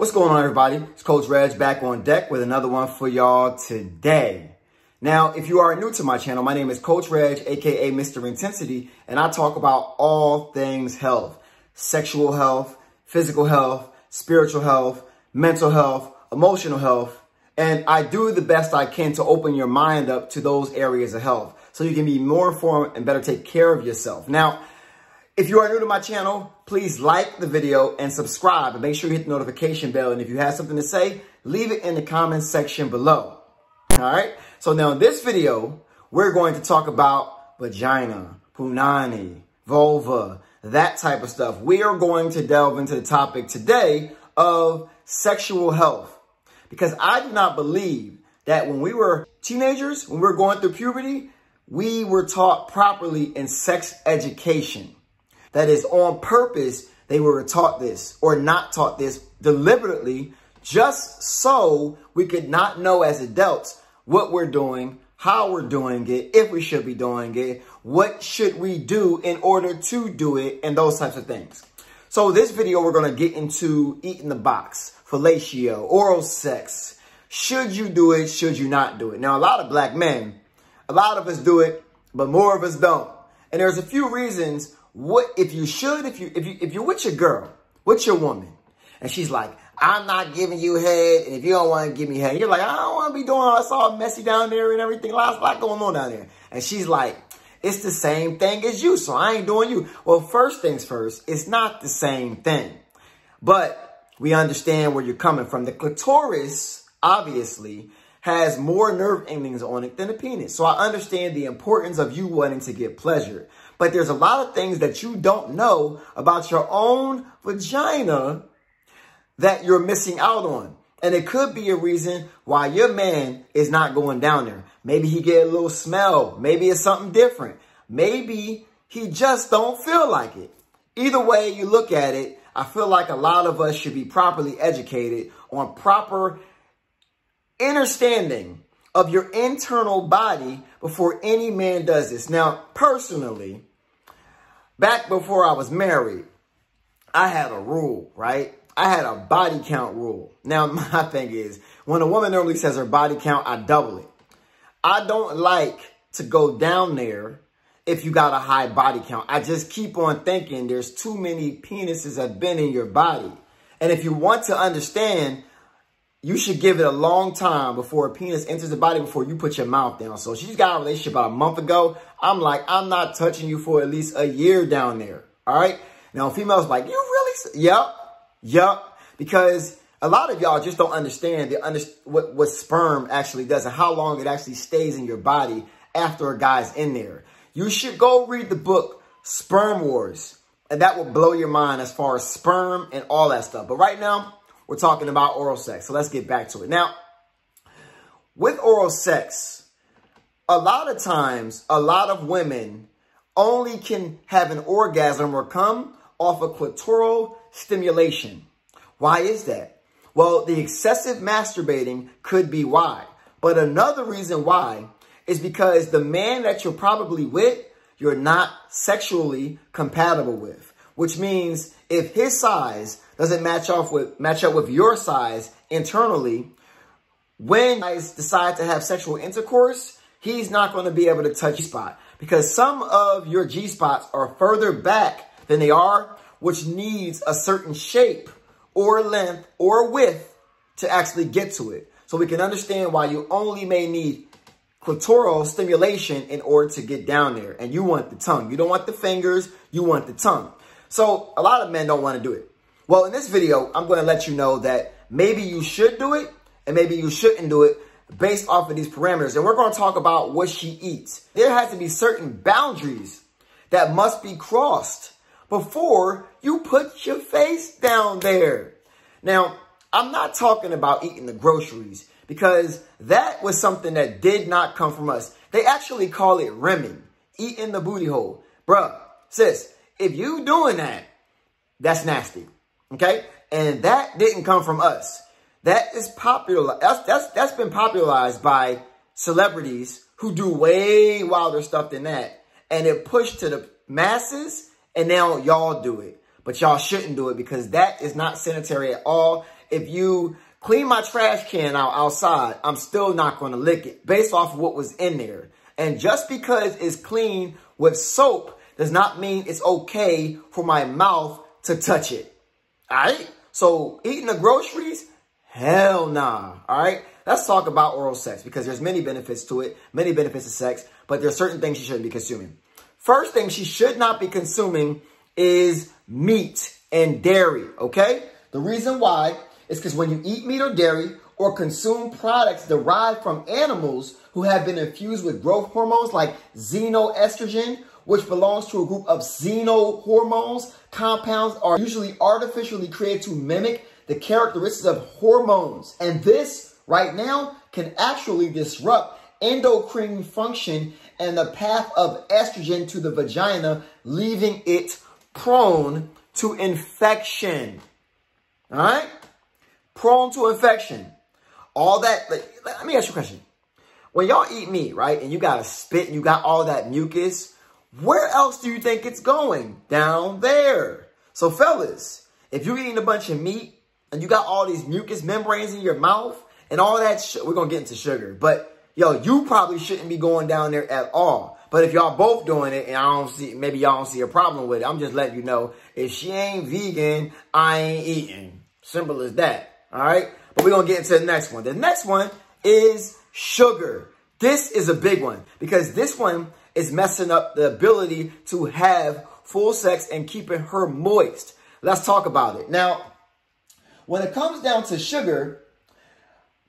What's going on, everybody? It's Coach Reg back on deck with another one for y'all today. Now, if you are new to my channel, my name is Coach Reg, aka Mr. Intensity, and I talk about all things health, sexual health, physical health, spiritual health, mental health, emotional health, and I do the best I can to open your mind up to those areas of health so you can be more informed and better take care of yourself. Now, if you are new to my channel, please like the video and subscribe and make sure you hit the notification bell. And if you have something to say, leave it in the comments section below. All right. So now in this video, we're going to talk about vagina, punani, vulva, that type of stuff. We are going to delve into the topic today of sexual health because I do not believe that when we were teenagers, when we were going through puberty, we were taught properly in sex education. That is on purpose, they were taught this or not taught this deliberately just so we could not know as adults what we're doing, how we're doing it, if we should be doing it, what should we do in order to do it, and those types of things. So this video, we're going to get into eating the box, fellatio, oral sex. Should you do it? Should you not do it? Now, a lot of black men, a lot of us do it, but more of us don't. And there's a few reasons what if you should, if you if you if you're with your girl, with your woman, and she's like, I'm not giving you head, and if you don't want to give me head, you're like, I don't want to be doing all it's all messy down there and everything. Lots a lot going on down there. And she's like, it's the same thing as you, so I ain't doing you. Well, first things first, it's not the same thing. But we understand where you're coming from. The clitoris, obviously, has more nerve endings on it than the penis. So I understand the importance of you wanting to get pleasure. But there's a lot of things that you don't know about your own vagina that you're missing out on. And it could be a reason why your man is not going down there. Maybe he get a little smell. Maybe it's something different. Maybe he just don't feel like it. Either way you look at it, I feel like a lot of us should be properly educated on proper understanding of your internal body before any man does this. Now, personally, back before I was married, I had a rule, right? I had a body count rule. Now, my thing is, when a woman normally says her body count, I double it. I don't like to go down there if you got a high body count. I just keep on thinking there's too many penises have been in your body. And if you want to understand, you should give it a long time before a penis enters the body before you put your mouth down. So she's got a relationship about a month ago. I'm like, I'm not touching you for at least a year down there. All right. Now, females like, you really? Yep. Yep. Because a lot of y'all just don't understand the under what, what sperm actually does and how long it actually stays in your body after a guy's in there. You should go read the book Sperm Wars. And that will blow your mind as far as sperm and all that stuff. But right now, we're talking about oral sex. So let's get back to it. Now, with oral sex, a lot of times, a lot of women only can have an orgasm or come off of clitoral stimulation. Why is that? Well, the excessive masturbating could be why. But another reason why is because the man that you're probably with, you're not sexually compatible with. Which means if his size doesn't match off with match up with your size internally, when guys decide to have sexual intercourse, he's not going to be able to touch G-spot because some of your G-spots are further back than they are, which needs a certain shape or length or width to actually get to it. So we can understand why you only may need clitoral stimulation in order to get down there. And you want the tongue. You don't want the fingers. You want the tongue. So a lot of men don't want to do it. Well, in this video, I'm going to let you know that maybe you should do it and maybe you shouldn't do it based off of these parameters. And we're going to talk about what she eats. There has to be certain boundaries that must be crossed before you put your face down there. Now, I'm not talking about eating the groceries because that was something that did not come from us. They actually call it rimming, eating the booty hole. Bruh, sis, if you doing that, that's nasty. Okay? And that didn't come from us. That is popular. That's, that's, that's been popularized by celebrities who do way wilder stuff than that. And it pushed to the masses and now y'all do it. But y'all shouldn't do it because that is not sanitary at all. if you clean my trash can out outside, I'm still not going to lick it based off of what was in there. And just because it's clean with soap does not mean it's okay for my mouth to touch it. All right? So eating the groceries, hell nah. All right? Let's talk about oral sex because there's many benefits to it, many benefits to sex, but there's certain things she shouldn't be consuming. First thing she should not be consuming is meat and dairy, okay? The reason why is because when you eat meat or dairy or consume products derived from animals who have been infused with growth hormones like xenoestrogen, which belongs to a group of xenohormones, compounds are usually artificially created to mimic the characteristics of hormones. And this right now can actually disrupt endocrine function and the path of estrogen to the vagina, leaving it prone to infection. All right? Prone to infection. All that, like, let me ask you a question. When y'all eat meat, right, and you got to spit and you got all that mucus, where else do you think it's going? Down there. So fellas, if you're eating a bunch of meat and you got all these mucus membranes in your mouth and all that, we're going to get into sugar, but yo, you probably shouldn't be going down there at all. But if y'all both doing it and I don't see, maybe y'all don't see a problem with it, I'm just letting you know, if she ain't vegan, I ain't eating. Simple as that. All right. But we're going to get into the next one. The next one is sugar. This is a big one because this one is messing up the ability to have full sex and keeping her moist. Let's talk about it. Now, when it comes down to sugar,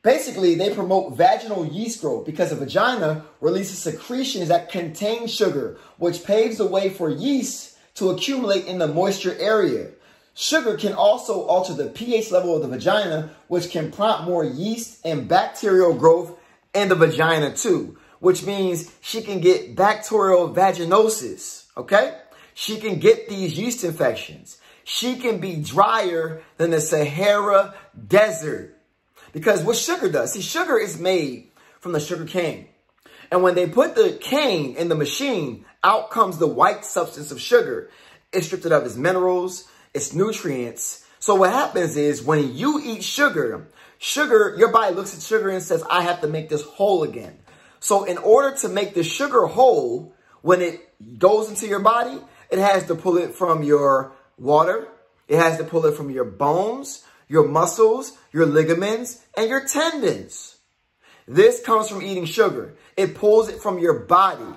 Basically, they promote vaginal yeast growth because the vagina releases secretions that contain sugar, which paves the way for yeast to accumulate in the moisture area. Sugar can also alter the pH level of the vagina, which can prompt more yeast and bacterial growth in the vagina too, which means she can get bacterial vaginosis, okay? She can get these yeast infections. She can be drier than the Sahara Desert. Because what sugar does, see, sugar is made from the sugar cane. And when they put the cane in the machine, out comes the white substance of sugar. It's stripped of its minerals, its nutrients. So what happens is when you eat sugar, sugar, your body looks at sugar and says, I have to make this whole again. So in order to make the sugar whole, when it goes into your body, it has to pull it from your water. It has to pull it from your bones, your muscles, your ligaments, and your tendons. This comes from eating sugar. It pulls it from your body.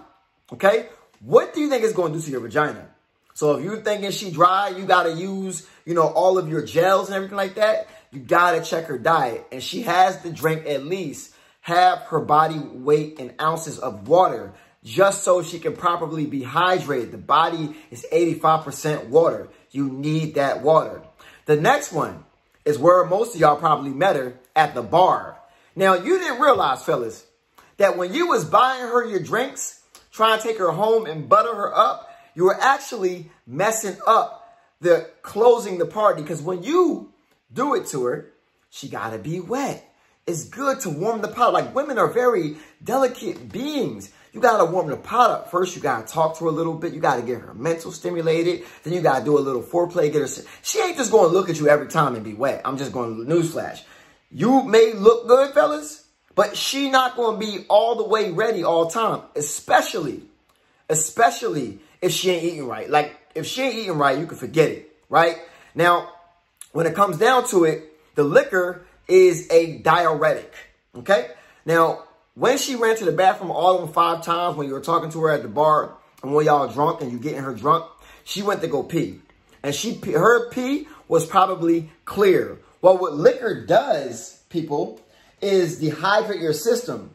Okay? What do you think it's going to do to your vagina? So if you're thinking she dry, you got to use, you know, all of your gels and everything like that, you got to check her diet. And she has to drink at least half her body weight in ounces of water just so she can properly be hydrated. The body is 85% water. You need that water. The next one, is where most of y'all probably met her at the bar. Now, you didn't realize, fellas, that when you was buying her your drinks, trying to take her home and butter her up, you were actually messing up the closing the party. Because when you do it to her, she got to be wet. It's good to warm the pot. Like women are very delicate beings. You got to warm the pot up. First, you got to talk to her a little bit. You got to get her mental stimulated. Then you got to do a little foreplay. Get her. She ain't just to look at you every time and be wet. I'm just going to newsflash. You may look good, fellas, but she not to be all the way ready all time, especially, especially if she ain't eating right. Like, if she ain't eating right, you can forget it, right? Now, when it comes down to it, the liquor is a diuretic, okay? Now, when she ran to the bathroom all them five times when you were talking to her at the bar and when y'all drunk and you getting her drunk, she went to go pee. And she her pee was probably clear. Well, what liquor does, people, is dehydrate your system.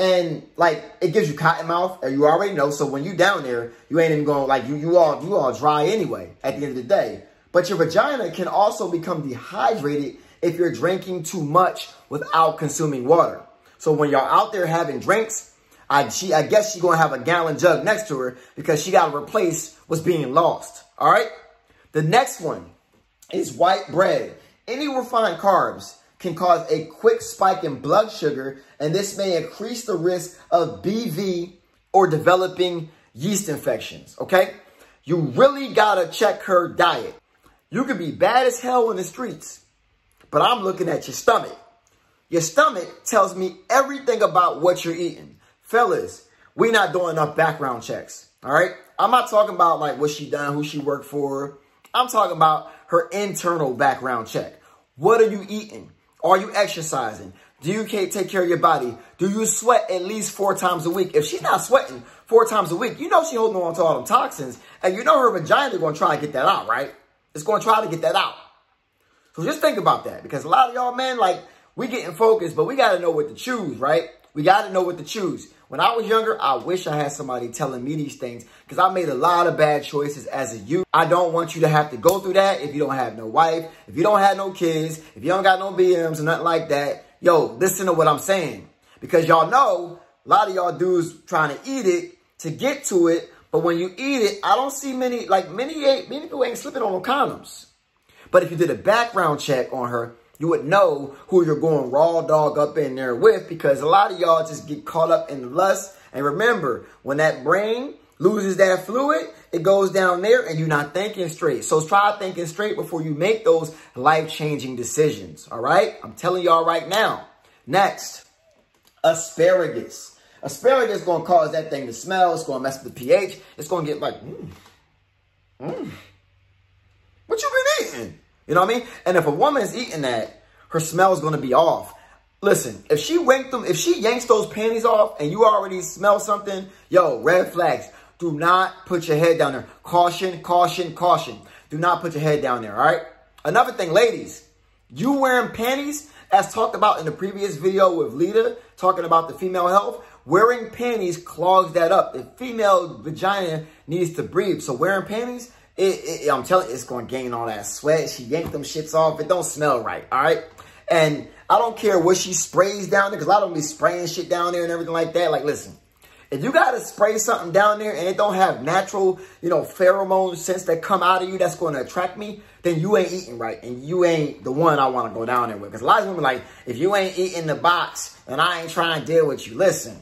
And like it gives you cotton mouth, and you already know. So when you down there, you ain't even going like you you all you all dry anyway at the end of the day. But your vagina can also become dehydrated if you're drinking too much without consuming water. So when y'all out there having drinks, I, she, I guess she to have a gallon jug next to her because she got to replace what's being lost. All right. The next one is white bread. Any refined carbs can cause a quick spike in blood sugar, and this may increase the risk of BV or developing yeast infections. Okay. You really got to check her diet. You could be bad as hell in the streets, but I'm looking at your stomach. Your stomach tells me everything about what you're eating. Fellas, we not doing enough background checks. All right. I'm not talking about like what she done, who she worked for. I'm talking about her internal background check. What are you eating? Are you exercising? Do you take care of your body? Do you sweat at least four times a week? If she's not sweating four times a week, you know she holding on to all them toxins. And you know her vagina to try to get that out, right? It's to try to get that out. So just think about that. Because a lot of y'all men, like, we getting focused, but we got to know what to choose, right? We got to know what to choose. When I was younger, I wish I had somebody telling me these things because I made a lot of bad choices as a youth. I don't want you to have to go through that if you don't have no wife, if you don't have no kids, if you don't got no BMs or nothing like that. Yo, listen to what I'm saying. Because y'all know a lot of y'all dudes trying to eat it to get to it. But when you eat it, I don't see many, like many, many people ain't slipping on no condoms. But if you did a background check on her, you would know who you're going raw dog up in there with because a lot of y'all just get caught up in lust. And remember, when that brain loses that fluid, it goes down there and you're not thinking straight. So try thinking straight before you make those life-changing decisions. All right? I'm telling y'all right now. Next, asparagus. Asparagus is going to cause that thing to smell. It's going to mess with the pH. It's going to get like, mm, mm. What you been eating? You know what I mean? And if a woman is eating that, her smell is going to be off. Listen, if she yanked them, if she yanks those panties off and you already smell something, yo, red flags. Do not put your head down there. Caution, caution, caution. Do not put your head down there, all right? Another thing, ladies, you wearing panties, as talked about in the previous video with Lita, talking about the female health, wearing panties clogs that up. The female vagina needs to breathe. So wearing panties, it, it, I'm telling you, it's going to gain all that sweat. She yanked them shits off. It don't smell right, all right? And I don't care what she sprays down there, because I don't be spraying shit down there and everything like that. Like, listen, if you got to spray something down there and it don't have natural, you know, pheromone scents that come out of you that's going to attract me, then you ain't eating right. And you ain't the one I want to go down there with. Because a lot of women like, if you ain't eating the box, and I ain't trying to deal with you. Listen,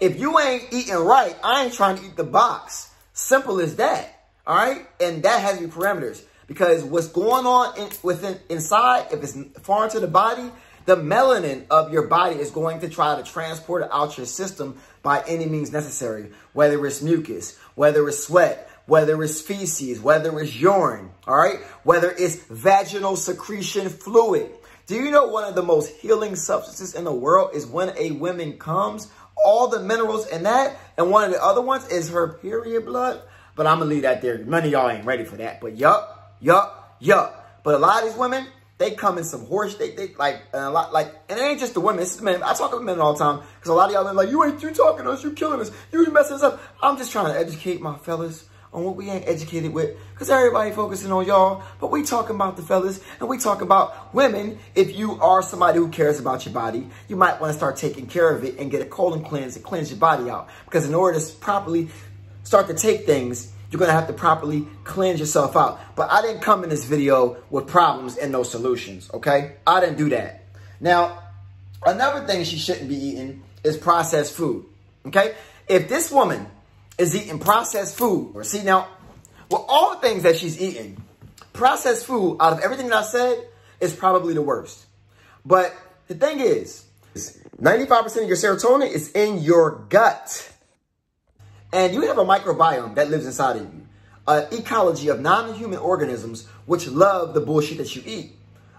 if you ain't eating right, I ain't trying to eat the box. Simple as that. All right. And that has to be parameters because what's going on in, within inside, if it's foreign to the body, the melanin of your body is going to try to transport it out your system by any means necessary, whether it's mucus, whether it's sweat, whether it's feces, whether it's urine, all right? Whether it's vaginal secretion fluid. Do you know one of the most healing substances in the world is when a woman comes, all the minerals in that, and one of the other ones is her period blood. But I'm gonna leave that there. None of y'all ain't ready for that. But yup, yup, yup. But a lot of these women, they come in some horse. They, they like a lot like, and it ain't just the women. It's the men. I talk to men all the time because a lot of y'all are like, you ain't you talking to us. You killing us. You messing us up. I'm just trying to educate my fellas on what we ain't educated with because everybody focusing on y'all, but we talking about the fellas and we talk about women. If you are somebody who cares about your body, you might want to start taking care of it and get a colon cleanse and cleanse your body out because in order to properly start to take things, you're going to have to properly cleanse yourself out. But I didn't come in this video with problems and no solutions, okay? I didn't do that. Now, another thing she shouldn't be eating is processed food, okay? If this woman is eating processed food, or see now, well, all the things that she's eating, processed food, out of everything that I said, is probably the worst. But the thing is, 95% of your serotonin is in your gut. And you have a microbiome that lives inside of you, an ecology of non-human organisms which love the bullshit that you eat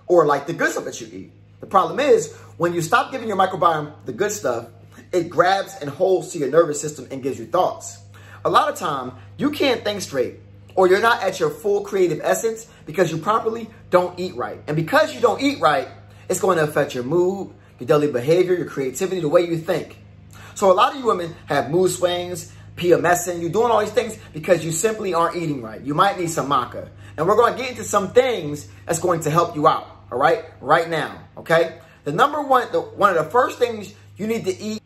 or like the good stuff that you eat. The problem is when you stop giving your microbiome the good stuff, it grabs and holds to your nervous system and gives you thoughts. A lot of time, you can't think straight or you're not at your full creative essence because you properly don't eat right. And because you don't eat right, it's going to affect your mood, your daily behavior, your creativity, the way you think. So a lot of you women have mood swings, PMSing, you're doing all these things because you simply aren't eating right. You might need some maca. And we're going to get into some things that's going to help you out, all right, right now, okay? The number one, the, one of the first things you need to eat,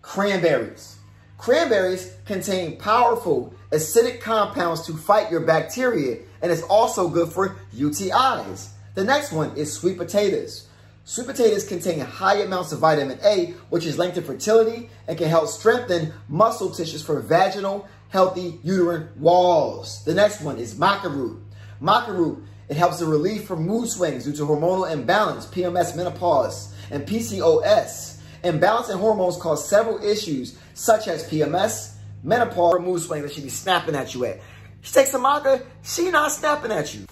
cranberries. Cranberries contain powerful acidic compounds to fight your bacteria, and it's also good for UTIs. The next one is sweet potatoes. Sweet potatoes contain high amounts of vitamin A, which is linked to fertility and can help strengthen muscle tissues for vaginal, healthy uterine walls. The next one is maca root. Maca root It helps the relief from mood swings due to hormonal imbalance, PMS, menopause, and PCOS. Imbalance in hormones cause several issues such as PMS, menopause, or mood swings that she be snapping at you at. She takes some maca, she not snapping at you.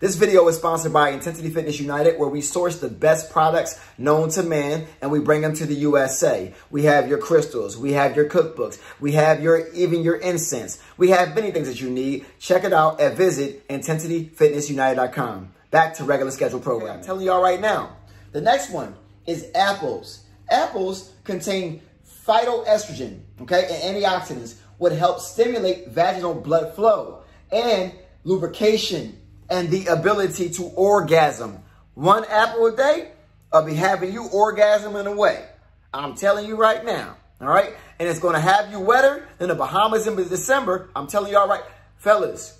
This video is sponsored by Intensity Fitness United, where we source the best products known to man and we bring them to the USA. We have your crystals, we have your cookbooks, we have your even your incense. We have many things that you need. Check it out at visit intensityfitnessunited.com. Back to regular schedule program. I'm telling y'all right now. The next one is apples. Apples contain phytoestrogen, okay, and antioxidants would help stimulate vaginal blood flow and lubrication and the ability to orgasm. One apple a day, I'll be having you orgasm in a way. I'm telling you right now. All right. And it's going to have you wetter than the Bahamas in December. I'm telling you all right. Fellas,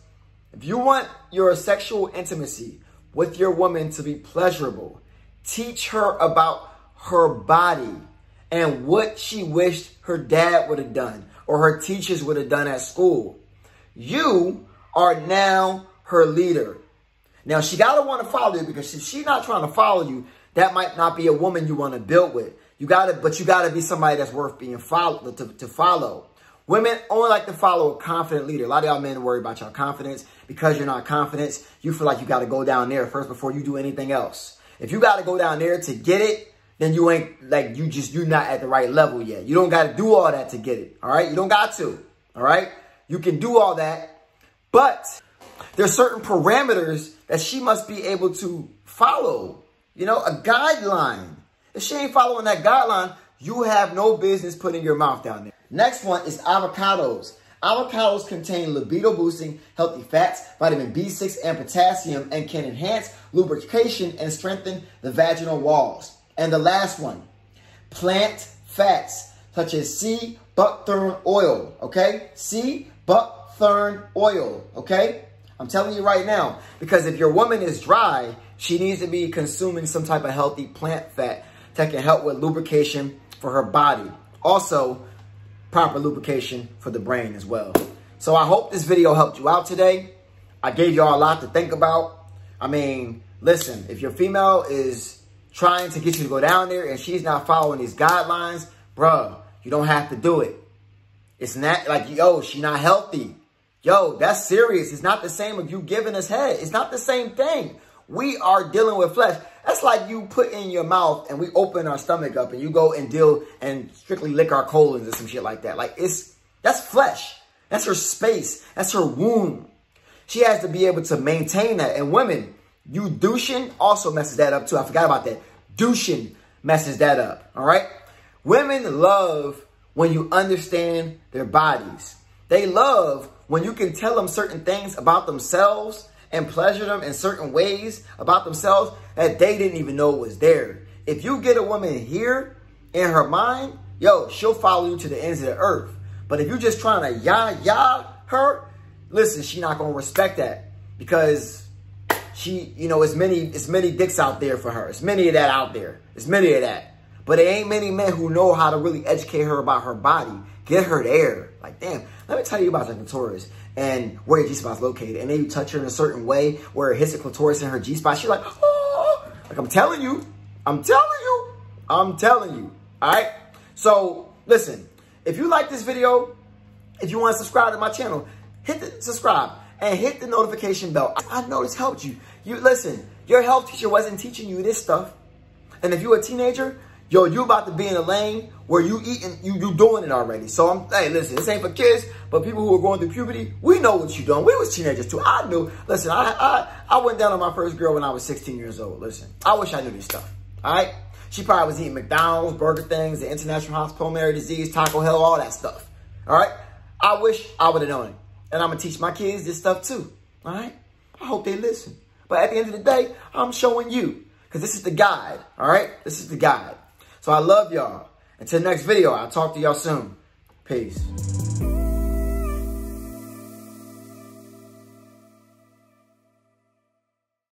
if you want your sexual intimacy with your woman to be pleasurable, teach her about her body and what she wished her dad would have done or her teachers would have done at school. You are now her leader. Now she gotta want to follow you because if she's not trying to follow you, that might not be a woman you want to build with. You gotta, but you gotta be somebody that's worth being followed to, to follow. Women only like to follow a confident leader. A lot of y'all men worry about your confidence. Because you're not confident, you feel like you got to go down there first before you do anything else. If you got to go down there to get it, then you ain't like you just you're not at the right level yet. You don't got to do all that to get it. All right, you don't got to. All right, you can do all that, but there's certain parameters that she must be able to follow. You know, a guideline. If she ain't following that guideline, you have no business putting your mouth down there. Next one is avocados. Avocados contain libido boosting healthy fats, vitamin B6 and potassium, and can enhance lubrication and strengthen the vaginal walls. And the last one, plant fats, such as sea buckthorn oil, okay? Sea buckthorn oil, okay? I'm telling you right now, because if your woman is dry, she needs to be consuming some type of healthy plant fat that can help with lubrication for her body. Also, proper lubrication for the brain as well. So I hope this video helped you out today. I gave y'all a lot to think about. I mean, listen, if your female is trying to get you to go down there and she's not following these guidelines, bruh, you don't have to do it. It's not like, yo, she not healthy. Yo, that's serious. It's not the same of you giving us head. It's not the same thing. We are dealing with flesh. That's like you put in your mouth and we open our stomach up and you go and deal and strictly lick our colons or some shit like that. Like it's, that's flesh. That's her space. That's her womb. She has to be able to maintain that. And women, you douching also messes that up too. I forgot about that. Douching messes that up. All right. Women love when you understand their bodies. They love when you can tell them certain things about themselves and pleasure them in certain ways about themselves that they didn't even know was there. If you get a woman here in her mind, yo, she'll follow you to the ends of the earth. But if you're just trying to yah yah her, listen, she not gonna respect that because she, you know, it's many, it's many dicks out there for her. It's many of that out there. It's many of that. But there ain't many men who know how to really educate her about her body. Get her there. Like, damn, let me tell you about the clitoris and where your G-spot's located. And then you touch her in a certain way where it hits the clitoris and her G-spot. She's like, oh, like I'm telling you, I'm telling you, I'm telling you. All right. So listen, if you like this video, if you want to subscribe to my channel, hit the subscribe and hit the notification bell. I know this helped you. You listen, your health teacher wasn't teaching you this stuff. And if you're a teenager, yo, you about to be in a lane where you eating, you you doing it already. So I'm, hey, listen, this ain't for kids, but people who are going through puberty, we know what you doing. We was teenagers too. I knew. Listen, I I I went down on my first girl when I was 16 years old. Listen, I wish I knew this stuff. All right, she probably was eating McDonald's, Burger Things, the International House Pulmonary Disease, Taco Hell, all that stuff. All right, I wish I would have known it, and I'm gonna teach my kids this stuff too. All right, I hope they listen. But at the end of the day, I'm showing you because this is the guide. All right, this is the guide. So I love y'all. Until next video, I'll talk to y'all soon. Peace.